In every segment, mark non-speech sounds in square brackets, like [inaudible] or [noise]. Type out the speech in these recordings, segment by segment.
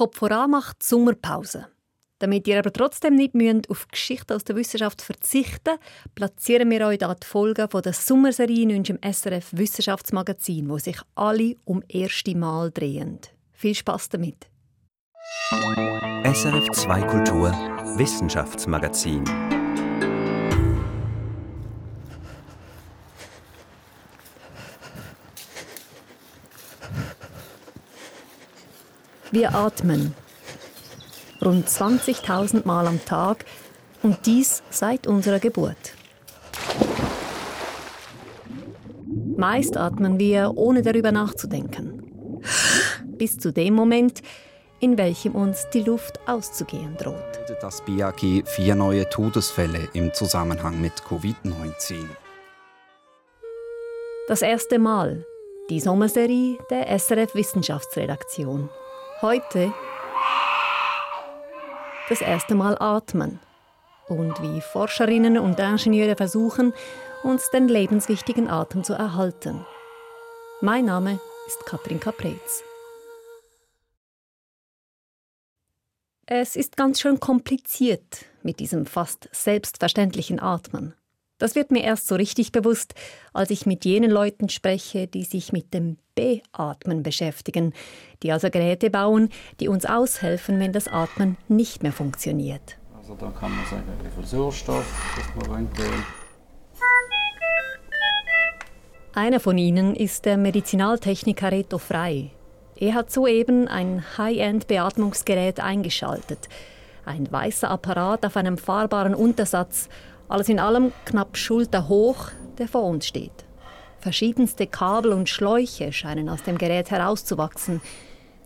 Kopf voran macht Sommerpause. Damit ihr aber trotzdem nicht müsst auf Geschichten aus der Wissenschaft verzichten platzieren wir euch hier die Folgen von der Sommerserie in unserem SRF Wissenschaftsmagazin, wo sich alle um erste Mal drehen. Viel Spaß damit! SRF 2 Kultur Wissenschaftsmagazin Wir atmen rund 20.000 Mal am Tag und dies seit unserer Geburt. Meist atmen wir, ohne darüber nachzudenken. Bis zu dem Moment, in welchem uns die Luft auszugehen droht. Das BAG vier neue Todesfälle im Zusammenhang mit Covid-19. Das erste Mal. Die Sommerserie der SRF Wissenschaftsredaktion. Heute das erste Mal atmen und wie Forscherinnen und Ingenieure versuchen, uns den lebenswichtigen Atem zu erhalten. Mein Name ist Katrin Caprez. Es ist ganz schön kompliziert mit diesem fast selbstverständlichen Atmen. Das wird mir erst so richtig bewusst, als ich mit jenen Leuten spreche, die sich mit dem Beatmen beschäftigen, die also Geräte bauen, die uns aushelfen, wenn das Atmen nicht mehr funktioniert. Also da kann man sagen, wie viel Sauerstoff das man. Einer von ihnen ist der Medizinaltechniker Reto Frei. Er hat soeben ein High-End-Beatmungsgerät eingeschaltet. Ein weißer Apparat auf einem fahrbaren Untersatz, alles in allem knapp schulterhoch, der vor uns steht. Verschiedenste Kabel und Schläuche scheinen aus dem Gerät herauszuwachsen.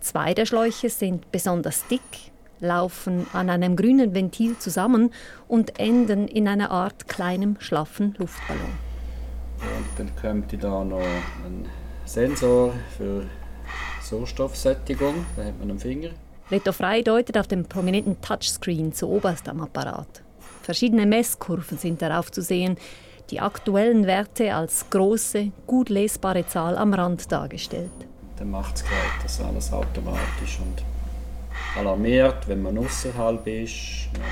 Zwei der Schläuche sind besonders dick, laufen an einem grünen Ventil zusammen und enden in einer Art kleinem, schlaffen Luftballon. Und dann kommt da noch ein Sensor für Sauerstoffsättigung, den hat man am Finger. Reto Frei deutet auf dem prominenten Touchscreen zu oberst am Apparat. Verschiedene Messkurven sind darauf zu sehen, die aktuellen Werte als große, gut lesbare Zahl am Rand dargestellt. Dann macht das Gerät das alles automatisch und alarmiert, wenn man außerhalb ist. Ja.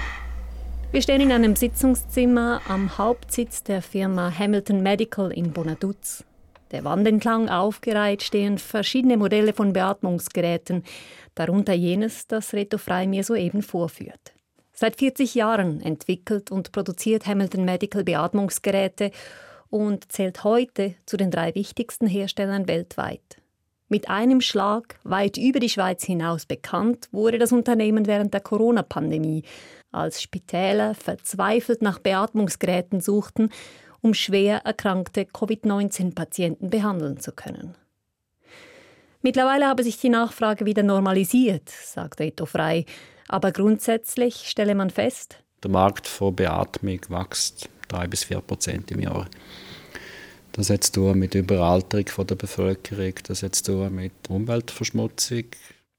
Wir stehen in einem Sitzungszimmer am Hauptsitz der Firma Hamilton Medical in Bonaduz. Der Wand entlang aufgereiht stehen verschiedene Modelle von Beatmungsgeräten, darunter jenes, das Reto Frei mir soeben vorführt. Seit 40 Jahren entwickelt und produziert Hamilton Medical Beatmungsgeräte und zählt heute zu den drei wichtigsten Herstellern weltweit. Mit einem Schlag weit über die Schweiz hinaus bekannt wurde das Unternehmen während der Corona-Pandemie, als Spitäler verzweifelt nach Beatmungsgeräten suchten, um schwer erkrankte Covid-19-Patienten behandeln zu können. Mittlerweile habe sich die Nachfrage wieder normalisiert, sagt Reto Frei, aber grundsätzlich stelle man fest, der Markt für Beatmung wächst 3 bis 4 Prozent im Jahr. Das hat zu tun mit Überalterung der Bevölkerung, das hat zu tun mit Umweltverschmutzung.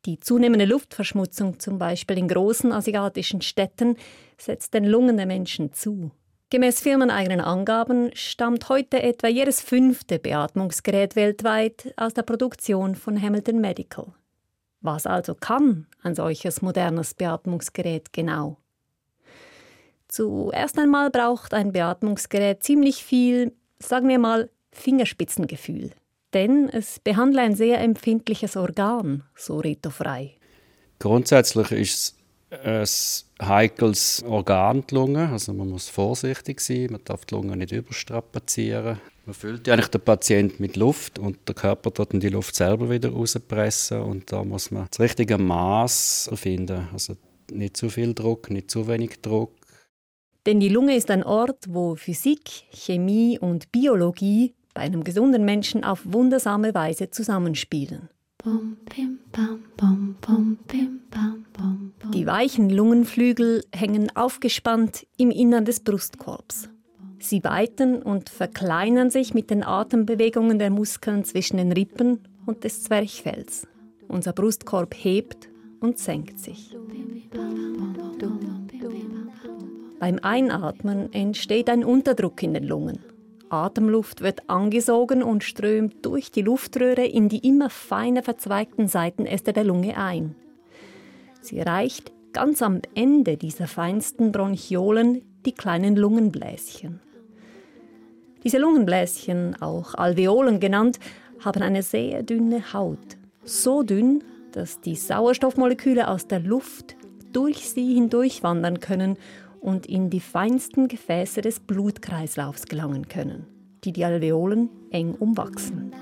Die zunehmende Luftverschmutzung, zum Beispiel in großen asiatischen Städten, setzt den Lungen der Menschen zu. Gemäß firmeneigenen Angaben stammt heute etwa jedes fünfte Beatmungsgerät weltweit aus der Produktion von Hamilton Medical. Was also kann ein solches modernes Beatmungsgerät genau? Zuerst einmal braucht ein Beatmungsgerät ziemlich viel, sagen wir mal, Fingerspitzengefühl. Denn es behandelt ein sehr empfindliches Organ, so Rito Frei. Grundsätzlich ist es ein heikles Organ, die Lunge. Also man muss vorsichtig sein, man darf die Lunge nicht überstrapazieren. Man füllt eigentlich den Patient mit Luft und der Körper dort die Luft selber wieder rauspressen und da muss man das richtige Maß finden. Also nicht zu viel Druck, nicht zu wenig Druck. Denn die Lunge ist ein Ort, wo Physik, Chemie und Biologie bei einem gesunden Menschen auf wundersame Weise zusammenspielen. Die weichen Lungenflügel hängen aufgespannt im Innern des Brustkorbs. Sie weiten und verkleinern sich mit den Atembewegungen der Muskeln zwischen den Rippen und des Zwerchfells. Unser Brustkorb hebt und senkt sich. Beim Einatmen entsteht ein Unterdruck in den Lungen. Atemluft wird angesogen und strömt durch die Luftröhre in die immer feiner verzweigten Seitenäste der Lunge ein. Sie erreicht ganz am Ende dieser feinsten Bronchiolen die kleinen Lungenbläschen. Diese Lungenbläschen, auch Alveolen genannt, haben eine sehr dünne Haut. So dünn, dass die Sauerstoffmoleküle aus der Luft durch sie hindurchwandern können und in die feinsten Gefäße des Blutkreislaufs gelangen können, die die Alveolen eng umwachsen.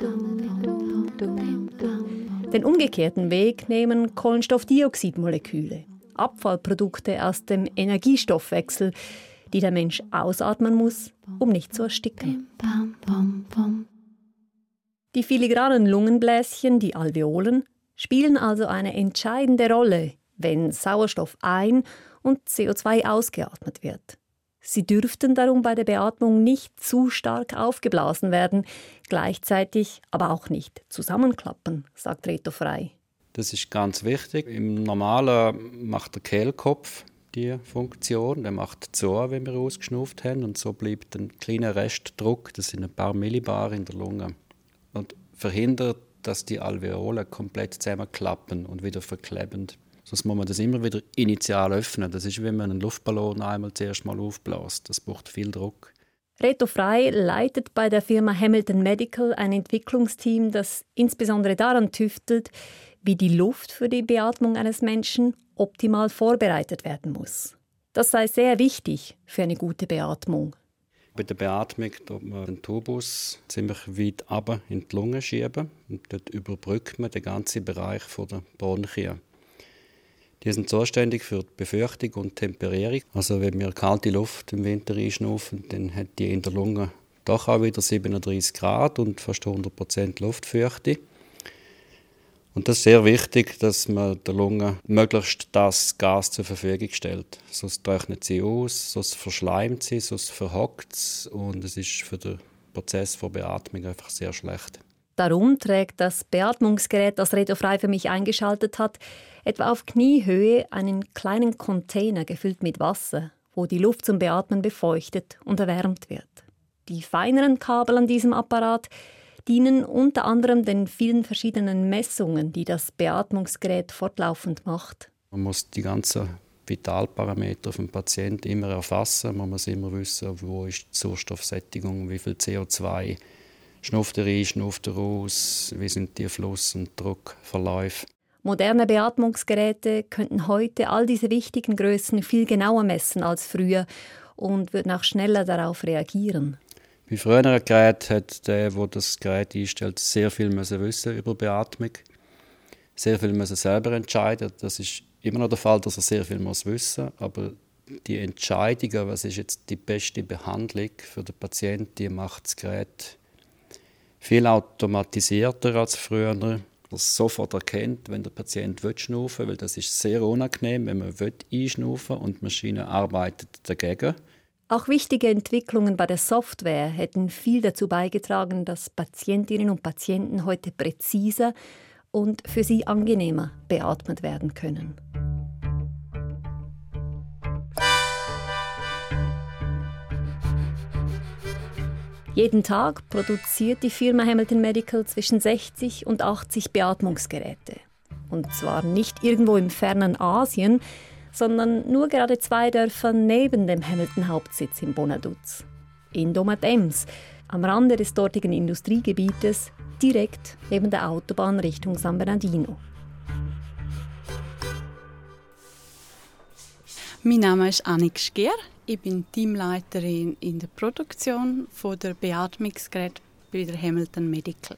Den umgekehrten Weg nehmen Kohlenstoffdioxidmoleküle, Abfallprodukte aus dem Energiestoffwechsel, die der Mensch ausatmen muss, um nicht zu ersticken. Die filigranen Lungenbläschen, die Alveolen, spielen also eine entscheidende Rolle, wenn Sauerstoff ein- und CO2 ausgeatmet wird. Sie dürften darum bei der Beatmung nicht zu stark aufgeblasen werden, gleichzeitig aber auch nicht zusammenklappen, sagt Reto Frei. Das ist ganz wichtig. Im Normalen macht der Kehlkopf die Funktion. Der macht zu, wenn wir ausgeschnauft haben. Und so bleibt ein kleiner Restdruck, das sind ein paar Millibar in der Lunge. Und verhindert, dass die Alveolen komplett zusammenklappen und wieder verkleben. Sonst muss man das immer wieder initial öffnen. Das ist, wie man einen Luftballon einmal zuerst mal aufbläst. Das braucht viel Druck. Reto Frei leitet bei der Firma Hamilton Medical ein Entwicklungsteam, das insbesondere daran tüftelt, wie die Luft für die Beatmung eines Menschen optimal vorbereitet werden muss. Das sei sehr wichtig für eine gute Beatmung. Bei der Beatmung tut man den Tubus ziemlich weit ab in die Lunge schieben und dort überbrückt man den ganzen Bereich der Bronchien. Die sind zuständig für die Befeuchtung und Temperierung. Also wenn wir kalte Luft im Winter einschnaufen, dann hat die in der Lunge doch auch wieder 37 Grad und fast 100 Prozent Luftfeuchte. Und das ist sehr wichtig, dass man der Lunge möglichst das Gas zur Verfügung stellt. Sonst trocknet sie aus, sonst verschleimt sie, sonst verhockt es und es ist für den Prozess der Beatmung einfach sehr schlecht. Darum trägt das Beatmungsgerät, das Reto Frei für mich eingeschaltet hat, etwa auf Kniehöhe einen kleinen Container gefüllt mit Wasser, wo die Luft zum Beatmen befeuchtet und erwärmt wird. Die feineren Kabel an diesem Apparat dienen unter anderem den vielen verschiedenen Messungen, die das Beatmungsgerät fortlaufend macht. Man muss die ganzen Vitalparameter vom Patienten immer erfassen. Man muss immer wissen, wo ist die Sauerstoffsättigung, wie viel CO2 schnauft er ein, schnauft er aus, wie sind die Fluss- und Druckverläufe. Moderne Beatmungsgeräte könnten heute all diese wichtigen Größen viel genauer messen als früher und würden auch schneller darauf reagieren. Bei früheren Geräten hat der, der das Gerät einstellt, sehr viel müssen wissen über Beatmung. Sehr viel müssen selber entscheiden. Das ist immer noch der Fall, dass er sehr viel muss wissen muss. Aber die Entscheidung, was ist jetzt die beste Behandlung für den Patienten, die macht das Gerät viel automatisierter als früher. Das sofort erkennt, wenn der Patient will schnaufen weil das ist sehr unangenehm, wenn man will einschnaufen und die Maschine arbeitet dagegen. Auch wichtige Entwicklungen bei der Software hätten viel dazu beigetragen, dass Patientinnen und Patienten heute präziser und für sie angenehmer beatmet werden können. Jeden Tag produziert die Firma Hamilton Medical zwischen 60 und 80 Beatmungsgeräte. Und zwar nicht irgendwo im fernen Asien, sondern nur gerade zwei Dörfer neben dem Hamilton-Hauptsitz in Bonaduz. In Domatems, am Rande des dortigen Industriegebietes, direkt neben der Autobahn Richtung San Bernardino. Mein Name ist Annik Schier. Ich bin Teamleiterin in der Produktion von der Beatmungsgerät bei der Hamilton Medical.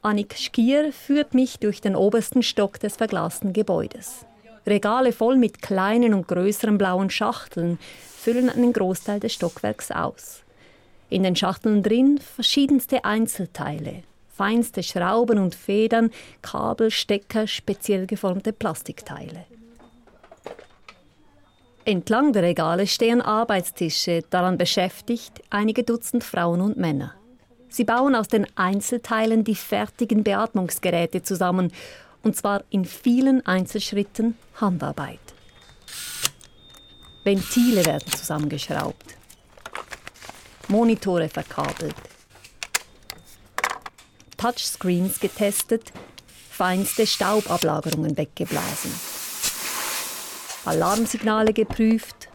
Annik Schier führt mich durch den obersten Stock des verglasten Gebäudes. Regale voll mit kleinen und größeren blauen Schachteln füllen einen Großteil des Stockwerks aus. In den Schachteln drin verschiedenste Einzelteile, feinste Schrauben und Federn, Kabel, Stecker, speziell geformte Plastikteile. Entlang der Regale stehen Arbeitstische, daran beschäftigt einige Dutzend Frauen und Männer. Sie bauen aus den Einzelteilen die fertigen Beatmungsgeräte zusammen, und zwar in vielen Einzelschritten Handarbeit. Ventile werden zusammengeschraubt, Monitore verkabelt, Touchscreens getestet, feinste Staubablagerungen weggeblasen. Alarmsignale geprüft,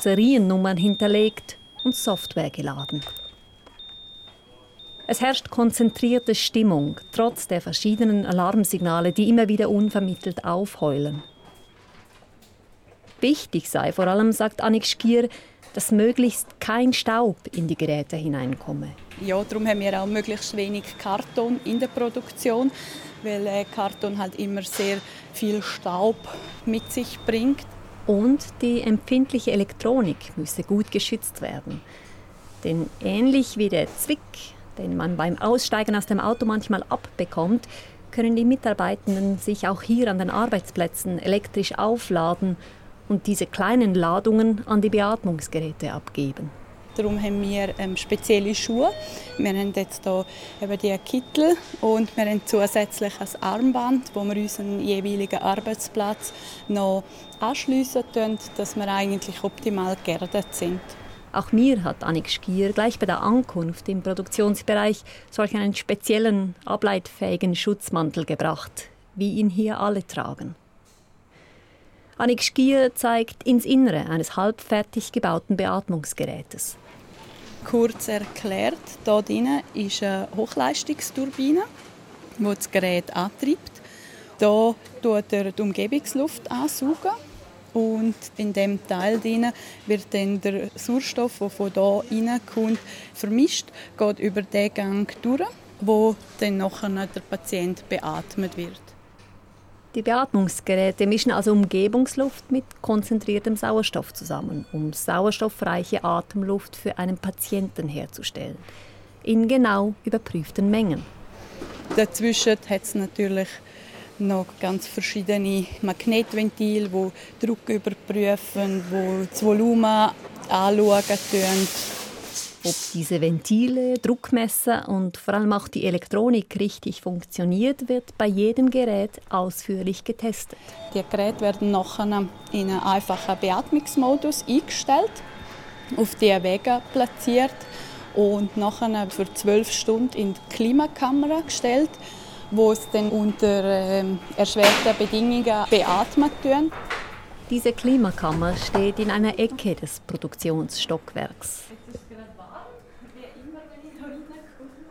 Seriennummern hinterlegt und Software geladen. Es herrscht konzentrierte Stimmung, trotz der verschiedenen Alarmsignale, die immer wieder unvermittelt aufheulen. Wichtig sei vor allem, sagt Annik Stier, dass möglichst kein Staub in die Geräte hineinkomme. Ja, darum haben wir auch möglichst wenig Karton in der Produktion, weil äh, Karton halt immer sehr viel Staub mit sich bringt. Und die empfindliche Elektronik müsse gut geschützt werden. Denn ähnlich wie der Zwick, den man beim Aussteigen aus dem Auto manchmal abbekommt, können die Mitarbeitenden sich auch hier an den Arbeitsplätzen elektrisch aufladen und diese kleinen Ladungen an die Beatmungsgeräte abgeben. Darum haben wir ähm, spezielle Schuhe. Wir haben jetzt hier eben die Kittel und wir haben zusätzlich ein Armband, wo wir unseren jeweiligen Arbeitsplatz noch anschliessen können, dass wir eigentlich optimal geerdet sind. Auch mir hat Annik Skier gleich bei der Ankunft im Produktionsbereich solch einen speziellen, ableitfähigen Schutzmantel gebracht, wie ihn hier alle tragen. Annik Stier zeigt ins Innere eines halbfertig gebauten Beatmungsgerätes. Kurz erklärt, hier drin ist eine Hochleistungsturbine, die das Gerät antreibt. Hier tut er die Umgebungsluft ansaugen und in dem Teil drin wird dann der Sauerstoff, der von hier reinkommt, vermischt, geht über den Gang durch, wo dann nachher der Patient beatmet wird. Die Beatmungsgeräte mischen also Umgebungsluft mit konzentriertem Sauerstoff zusammen, um sauerstoffreiche Atemluft für einen Patienten herzustellen. In genau überprüften Mengen. Dazwischen hat es natürlich noch ganz verschiedene Magnetventile, die Druck überprüfen, die das Volumen anschauen ob diese Ventile, Druckmesser und vor allem auch die Elektronik richtig funktioniert, wird bei jedem Gerät ausführlich getestet. Die Geräte werden nachher in einen einfachen Beatmungsmodus eingestellt, auf die Wege platziert und nachher für zwölf Stunden in die Klimakamera gestellt, wo es dann unter äh, erschwerten Bedingungen beatmet wird. Diese Klimakammer steht in einer Ecke des Produktionsstockwerks.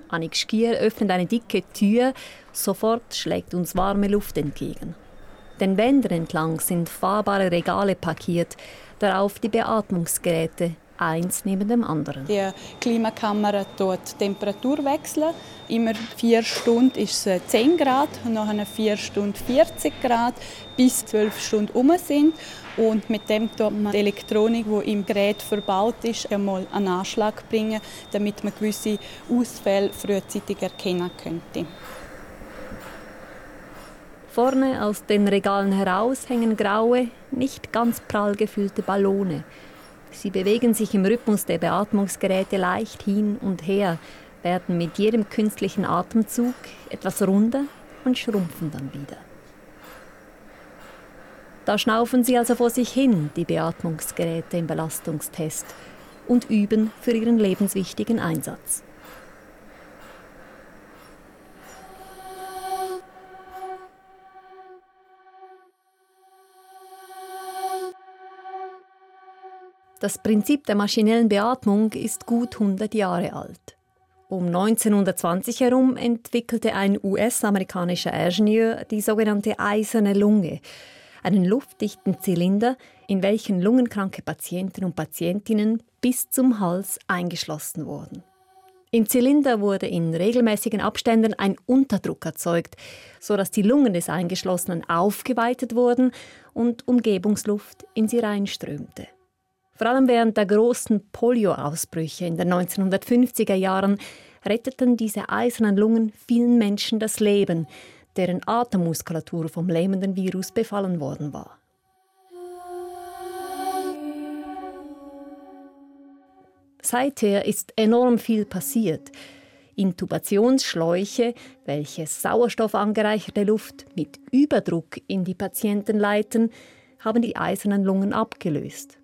Annik Stier öffnet eine dicke Tür, sofort schlägt uns warme Luft entgegen. Den Wänden entlang sind fahrbare Regale parkiert, darauf die Beatmungsgeräte, eins neben dem anderen. Die Klimakamera tut Temperatur wechseln. Immer vier Stunden ist es 10 Grad, nach vier Stunden 40 Grad, bis zwölf Stunden um sind. Und mit dem tut man die Elektronik, die im Gerät verbaut ist, einmal einen Anschlag bringen, damit man gewisse Ausfälle frühzeitig erkennen könnte. Vorne aus den Regalen heraus hängen graue, nicht ganz prall gefüllte Ballone. Sie bewegen sich im Rhythmus der Beatmungsgeräte leicht hin und her, werden mit jedem künstlichen Atemzug etwas runder und schrumpfen dann wieder. Da schnaufen sie also vor sich hin, die Beatmungsgeräte im Belastungstest, und üben für ihren lebenswichtigen Einsatz. Das Prinzip der maschinellen Beatmung ist gut 100 Jahre alt. Um 1920 herum entwickelte ein US-amerikanischer Ingenieur die sogenannte eiserne Lunge, einen luftdichten Zylinder, in welchen lungenkranke Patienten und Patientinnen bis zum Hals eingeschlossen wurden. Im Zylinder wurde in regelmäßigen Abständen ein Unterdruck erzeugt, sodass die Lungen des Eingeschlossenen aufgeweitet wurden und Umgebungsluft in sie reinströmte. Vor allem während der großen Polio-Ausbrüche in den 1950er Jahren retteten diese eisernen Lungen vielen Menschen das Leben, deren Atemmuskulatur vom lähmenden Virus befallen worden war. Seither ist enorm viel passiert. Intubationsschläuche, welche sauerstoffangereicherte Luft mit Überdruck in die Patienten leiten, haben die eisernen Lungen abgelöst.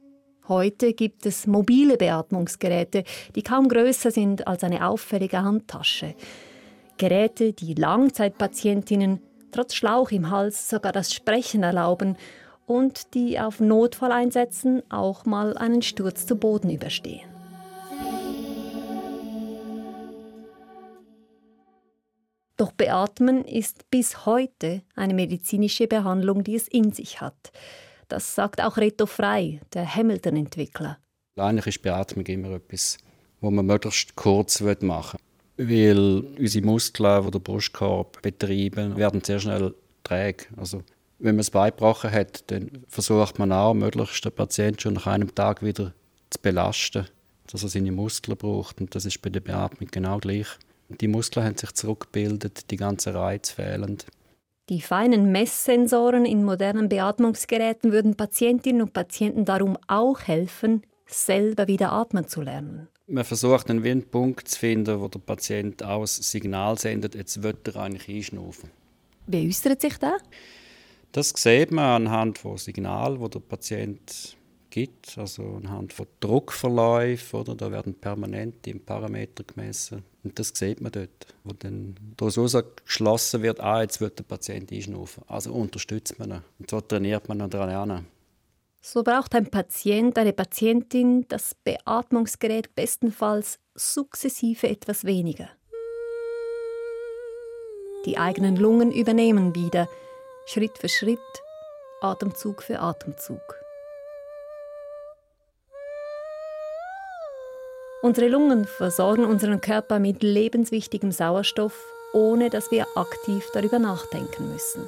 Heute gibt es mobile Beatmungsgeräte, die kaum größer sind als eine auffällige Handtasche. Geräte, die Langzeitpatientinnen trotz Schlauch im Hals sogar das Sprechen erlauben und die auf Notfalleinsätzen auch mal einen Sturz zu Boden überstehen. Doch Beatmen ist bis heute eine medizinische Behandlung, die es in sich hat. Das sagt auch Reto Frey, der Hamilton-Entwickler. Eigentlich ist Beatmung immer etwas, wo man möglichst kurz machen will. Weil unsere Muskeln, die den Brustkorb betreiben, werden sehr schnell träge. Also, wenn man es beigebrochen hat, dann versucht man auch, möglichst den Patienten schon nach einem Tag wieder zu belasten, dass er seine Muskeln braucht. Und das ist bei der Beatmung genau gleich. Die Muskeln haben sich zurückgebildet, die ganzen Reize fehlen. Die feinen Messsensoren in modernen Beatmungsgeräten würden Patientinnen und Patienten darum auch helfen, selber wieder atmen zu lernen. Man versucht einen Windpunkt zu finden, wo der Patient auch ein Signal sendet, jetzt wird er eigentlich einschnaufen. Wie äußert sich das? Das sieht man anhand von Signalen, wo der Patient gibt, also anhand von Druckverläufen, oder? da werden permanent im Parameter gemessen. Und das sieht man dort, wo dann daraus geschlossen wird, ah, jetzt wird der Patient einschnaufen. Also unterstützt man ihn. Und so trainiert man ihn daran. So braucht ein Patient, eine Patientin das Beatmungsgerät bestenfalls sukzessive etwas weniger. Die eigenen Lungen übernehmen wieder, Schritt für Schritt, Atemzug für Atemzug. Unsere Lungen versorgen unseren Körper mit lebenswichtigem Sauerstoff, ohne dass wir aktiv darüber nachdenken müssen.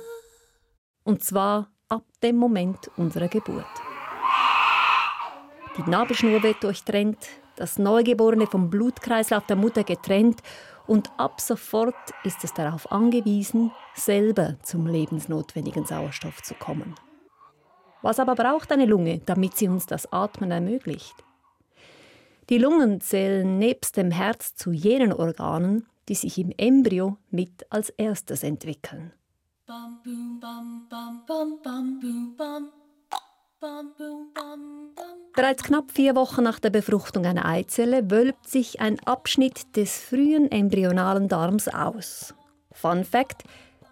Und zwar ab dem Moment unserer Geburt. Die Nabelschnur wird durchtrennt, das Neugeborene vom Blutkreislauf der Mutter getrennt und ab sofort ist es darauf angewiesen, selber zum lebensnotwendigen Sauerstoff zu kommen. Was aber braucht eine Lunge, damit sie uns das Atmen ermöglicht? Die Lungen zählen nebst dem Herz zu jenen Organen, die sich im Embryo mit als erstes entwickeln. Bereits knapp vier Wochen nach der Befruchtung einer Eizelle wölbt sich ein Abschnitt des frühen embryonalen Darms aus. Fun Fact: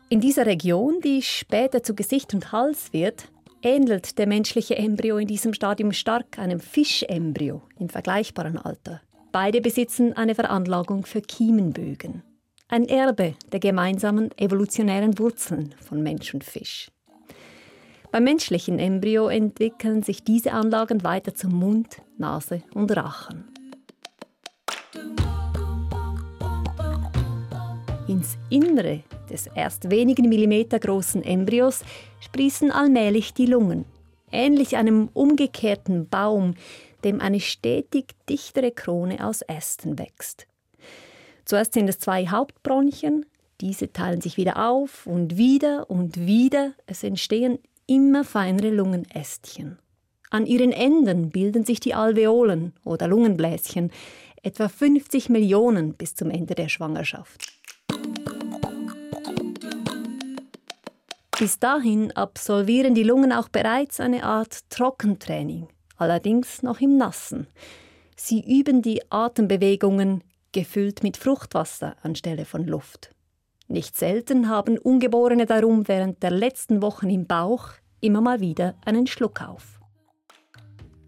In dieser Region, die später zu Gesicht und Hals wird, ähnelt der menschliche Embryo in diesem Stadium stark einem Fischembryo im vergleichbaren Alter. Beide besitzen eine Veranlagung für Kiemenbögen. Ein Erbe der gemeinsamen evolutionären Wurzeln von Mensch und Fisch. Beim menschlichen Embryo entwickeln sich diese Anlagen weiter zum Mund, Nase und Rachen. Ins Innere des erst wenigen Millimeter großen Embryos sprießen allmählich die Lungen, ähnlich einem umgekehrten Baum, dem eine stetig dichtere Krone aus Ästen wächst. Zuerst sind es zwei Hauptbronchien, diese teilen sich wieder auf und wieder und wieder. Es entstehen immer feinere Lungenästchen. An ihren Enden bilden sich die Alveolen oder Lungenbläschen, etwa 50 Millionen bis zum Ende der Schwangerschaft. Bis dahin absolvieren die Lungen auch bereits eine Art Trockentraining, allerdings noch im Nassen. Sie üben die Atembewegungen gefüllt mit Fruchtwasser anstelle von Luft. Nicht selten haben Ungeborene darum während der letzten Wochen im Bauch immer mal wieder einen Schluck auf.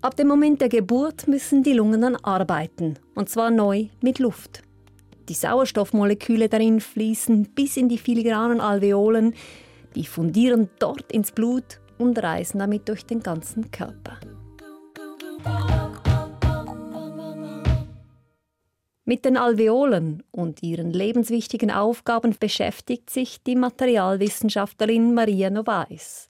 Ab dem Moment der Geburt müssen die Lungen dann arbeiten, und zwar neu mit Luft. Die Sauerstoffmoleküle darin fließen bis in die filigranen Alveolen, die fundieren dort ins Blut und reisen damit durch den ganzen Körper. Mit den Alveolen und ihren lebenswichtigen Aufgaben beschäftigt sich die Materialwissenschaftlerin Maria Novais.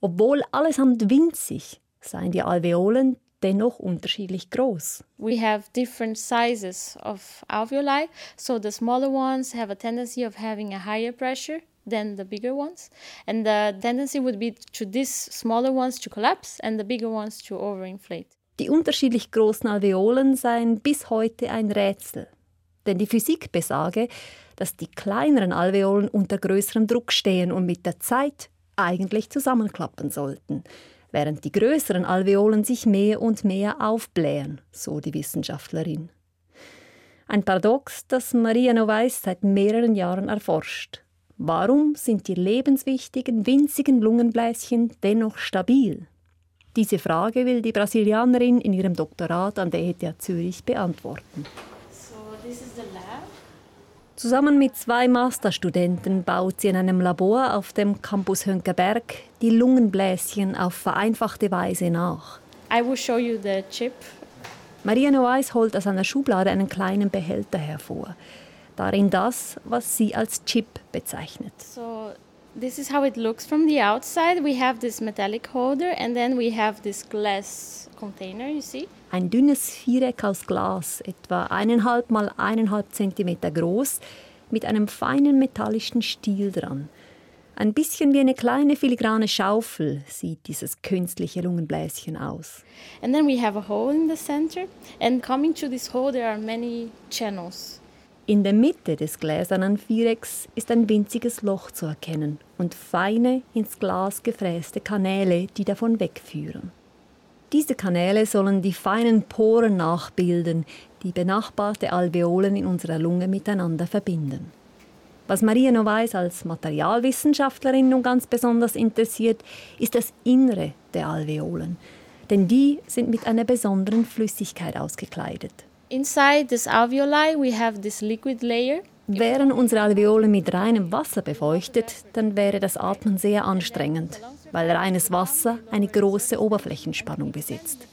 Obwohl allesamt winzig, seien die Alveolen dennoch unterschiedlich groß. We have different sizes of alveoli, so the smaller ones have a tendency of having a higher pressure than the bigger ones. And the tendency would be to these smaller ones to collapse and the bigger ones to overinflate. Die unterschiedlich großen Alveolen seien bis heute ein Rätsel. Denn die Physik besage, dass die kleineren Alveolen unter größerem Druck stehen und mit der Zeit eigentlich zusammenklappen sollten, während die größeren Alveolen sich mehr und mehr aufblähen, so die Wissenschaftlerin. Ein Paradox, das Maria Novais seit mehreren Jahren erforscht Warum sind die lebenswichtigen, winzigen Lungenbläschen dennoch stabil? Diese Frage will die Brasilianerin in ihrem Doktorat an der ETH Zürich beantworten. So this is the lab. Zusammen mit zwei Masterstudenten baut sie in einem Labor auf dem Campus Hönkeberg die Lungenbläschen auf vereinfachte Weise nach. I will show you the chip. Maria Noais holt aus einer Schublade einen kleinen Behälter hervor. Darin das, was sie als Chip bezeichnet. So this is how it looks from the outside. We have this metallic holder and then we have this glass container, you see? Ein dünnes Viereck aus Glas, etwa eineinhalb mal eineinhalb Zentimeter groß, mit einem feinen metallischen Stiel dran. Ein bisschen wie eine kleine filigrane Schaufel sieht dieses künstliche Lungenbläschen aus. And then we have a hole in the center and coming to this hole there are many channels. In der Mitte des gläsernen Vierecks ist ein winziges Loch zu erkennen und feine, ins Glas gefräste Kanäle, die davon wegführen. Diese Kanäle sollen die feinen Poren nachbilden, die benachbarte Alveolen in unserer Lunge miteinander verbinden. Was Maria Novaes als Materialwissenschaftlerin nun ganz besonders interessiert, ist das Innere der Alveolen, denn die sind mit einer besonderen Flüssigkeit ausgekleidet. Inside this alveoli we have this liquid layer. Wären unsere Alveolen mit reinem Wasser befeuchtet, dann wäre das Atmen sehr anstrengend, weil reines Wasser eine große Oberflächenspannung besitzt.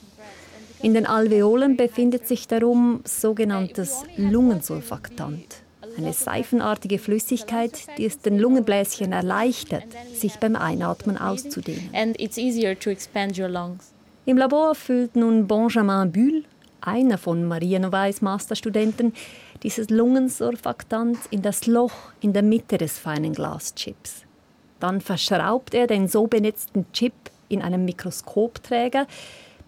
In den Alveolen befindet sich darum sogenanntes Lungensulfaktant, eine seifenartige Flüssigkeit, die es den Lungenbläschen erleichtert, sich beim Einatmen auszudehnen. Im Labor füllt nun Benjamin Bull, einer von Maria Novaes Masterstudenten, dieses Lungensurfaktant in das Loch in der Mitte des feinen Glaschips. Dann verschraubt er den so benetzten Chip in einem Mikroskopträger,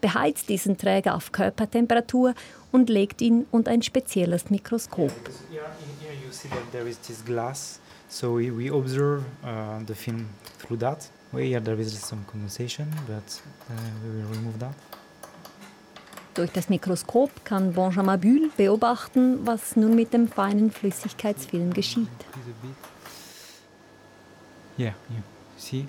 beheizt diesen Träger auf Körpertemperatur und legt ihn unter ein spezielles Mikroskop. Here, you see that there is this glass, so we, we observe uh, the film through that. Well, here there is some condensation, but uh, we will remove that. Durch das Mikroskop kann Benjamin Bull beobachten, was nun mit dem feinen Flüssigkeitsfilm geschieht. Yeah, you see.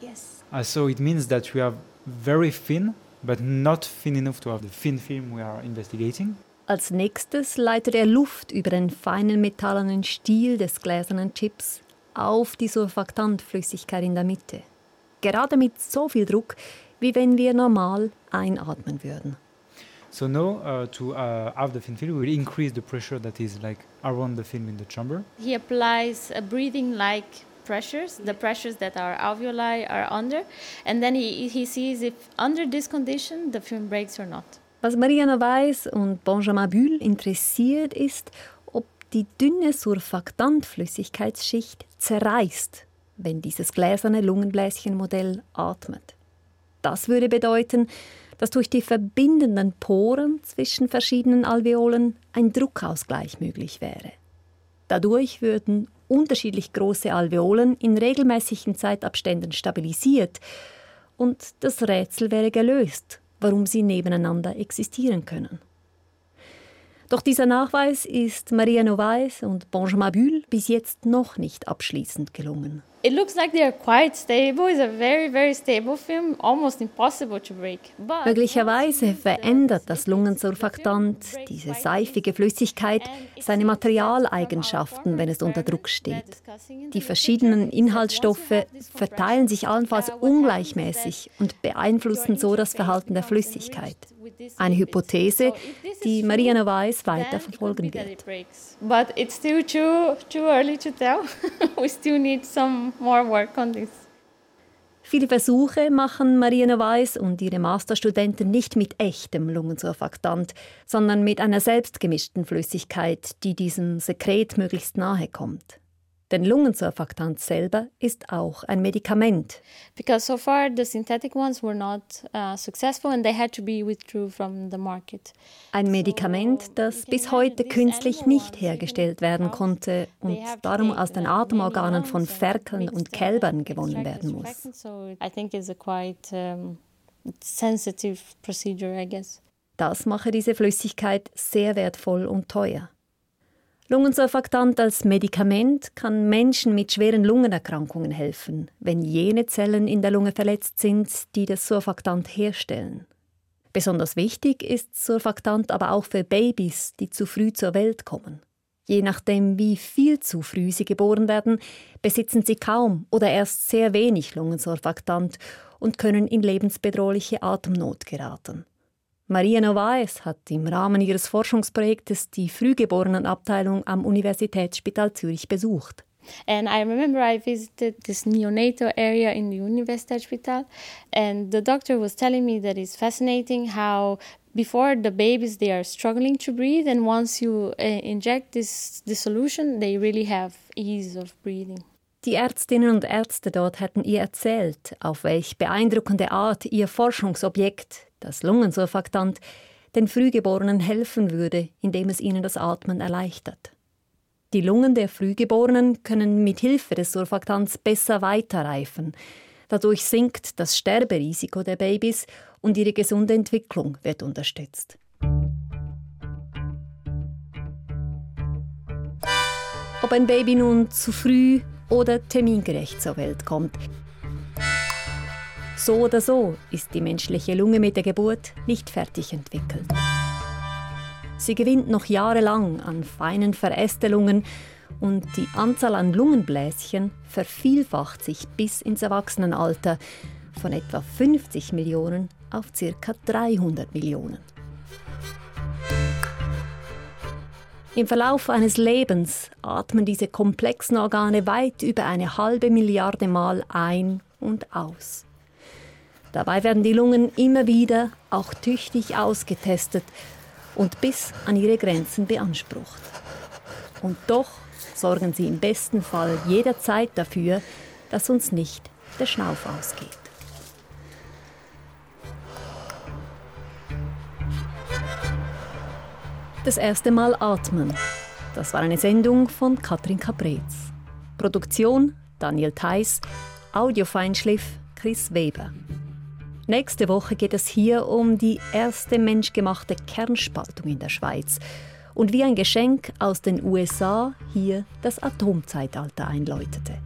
Yes. Uh, so it means that we have very thin, but not thin enough to have the thin film we are investigating. Als nächstes leitet er Luft über den feinen metallenen Stiel des gläsernen Chips auf die Surfaktantflüssigkeit in der Mitte. Gerade mit so viel Druck, wie wenn wir normal einatmen würden. So now, uh, to uh, have the thin film, we will increase the pressure that is like around the film in the chamber. He applies a breathing-like pressures, the pressures that our alveoli are under, and then he, he sees if under this condition the film breaks or not. Was Mariana Weiss und Benjamin Bull interessiert, ist, ob die dünne Surfaktantflüssigkeitsschicht zerreißt, wenn dieses gläserne Lungenbläschenmodell atmet. Das würde bedeuten, dass durch die verbindenden Poren zwischen verschiedenen Alveolen ein Druckausgleich möglich wäre. Dadurch würden unterschiedlich große Alveolen in regelmäßigen Zeitabständen stabilisiert und das Rätsel wäre gelöst, warum sie nebeneinander existieren können. Doch dieser Nachweis ist Maria Novaes und Benjamin Bull bis jetzt noch nicht abschließend gelungen. It looks like they are quite stable. It's a very, very stable film, almost impossible to break. But Möglicherweise verändert das Lungensurfaktant, diese seifige Flüssigkeit, seine Materialeigenschaften, wenn es unter Druck steht. Die verschiedenen Inhaltsstoffe verteilen sich allenfalls ungleichmäßig und beeinflussen so das Verhalten der Flüssigkeit. Eine Hypothese, die Maria Novaes weiter verfolgen wird. But it's still too too early to tell. [laughs] we still need some more work on this. Viele Versuche machen Maria Novaes und ihre Masterstudenten nicht mit echtem Lungensurfaktant, sondern mit einer selbstgemischten Flüssigkeit, die diesem Sekret möglichst nahe kommt. Denn Lungensurfaktant selber ist auch ein Medikament. Because so far the synthetic ones were not uh, successful and they had to be withdrew from the market. Ein Medikament, das bis heute künstlich nicht hergestellt werden konnte und darum aus den Atemorganen von Ferkeln und Kälbern gewonnen werden muss. I think it's a quite um, sensitive procedure, I guess. Das mache diese Flüssigkeit sehr wertvoll und teuer. Lungensurfaktant als Medikament kann Menschen mit schweren Lungenerkrankungen helfen, wenn jene Zellen in der Lunge verletzt sind, die das Surfaktant herstellen. Besonders wichtig ist Surfaktant aber auch für Babys, die zu früh zur Welt kommen. Je nachdem, wie viel zu früh sie geboren werden, besitzen sie kaum oder erst sehr wenig Lungensurfaktant und können in lebensbedrohliche Atemnot geraten. Maria Novaes hat im Rahmen ihres Forschungsprojektes die Frühgeborenenabteilung am Universitätsspital Zürich besucht. And I remember I visited this neonatal area in the Universitätsspital, and the doctor was telling me that it's fascinating how before the babies they are struggling to breathe, and once you uh, inject this, this solution, they really have ease of breathing. Die Ärztinnen und Ärzte dort hatten ihr erzählt, auf welch beeindruckende Art ihr Forschungsobjekt das Lungensurfaktant, den Frühgeborenen helfen würde, indem es ihnen das Atmen erleichtert. Die Lungen der Frühgeborenen können mit Hilfe des Surfaktants besser weiterreifen. Dadurch sinkt das Sterberisiko der Babys und ihre gesunde Entwicklung wird unterstützt. Ob ein Baby nun zu früh oder termingerecht zur Welt kommt, so oder so ist die menschliche Lunge mit der Geburt nicht fertig entwickelt. Sie gewinnt noch jahrelang an feinen Verästelungen und die Anzahl an Lungenbläschen vervielfacht sich bis ins Erwachsenenalter von etwa 50 Millionen auf ca. 300 Millionen. Im Verlauf eines Lebens atmen diese komplexen Organe weit über eine halbe Milliarde Mal ein und aus. Dabei werden die Lungen immer wieder auch tüchtig ausgetestet und bis an ihre Grenzen beansprucht. Und doch sorgen sie im besten Fall jederzeit dafür, dass uns nicht der Schnauf ausgeht. Das erste Mal atmen. Das war eine Sendung von Katrin Caprez. Produktion Daniel Theiss, Audiofeinschliff Chris Weber. Nächste Woche geht es hier um die erste menschgemachte Kernspaltung in der Schweiz und wie ein Geschenk aus den USA hier das Atomzeitalter einläutete.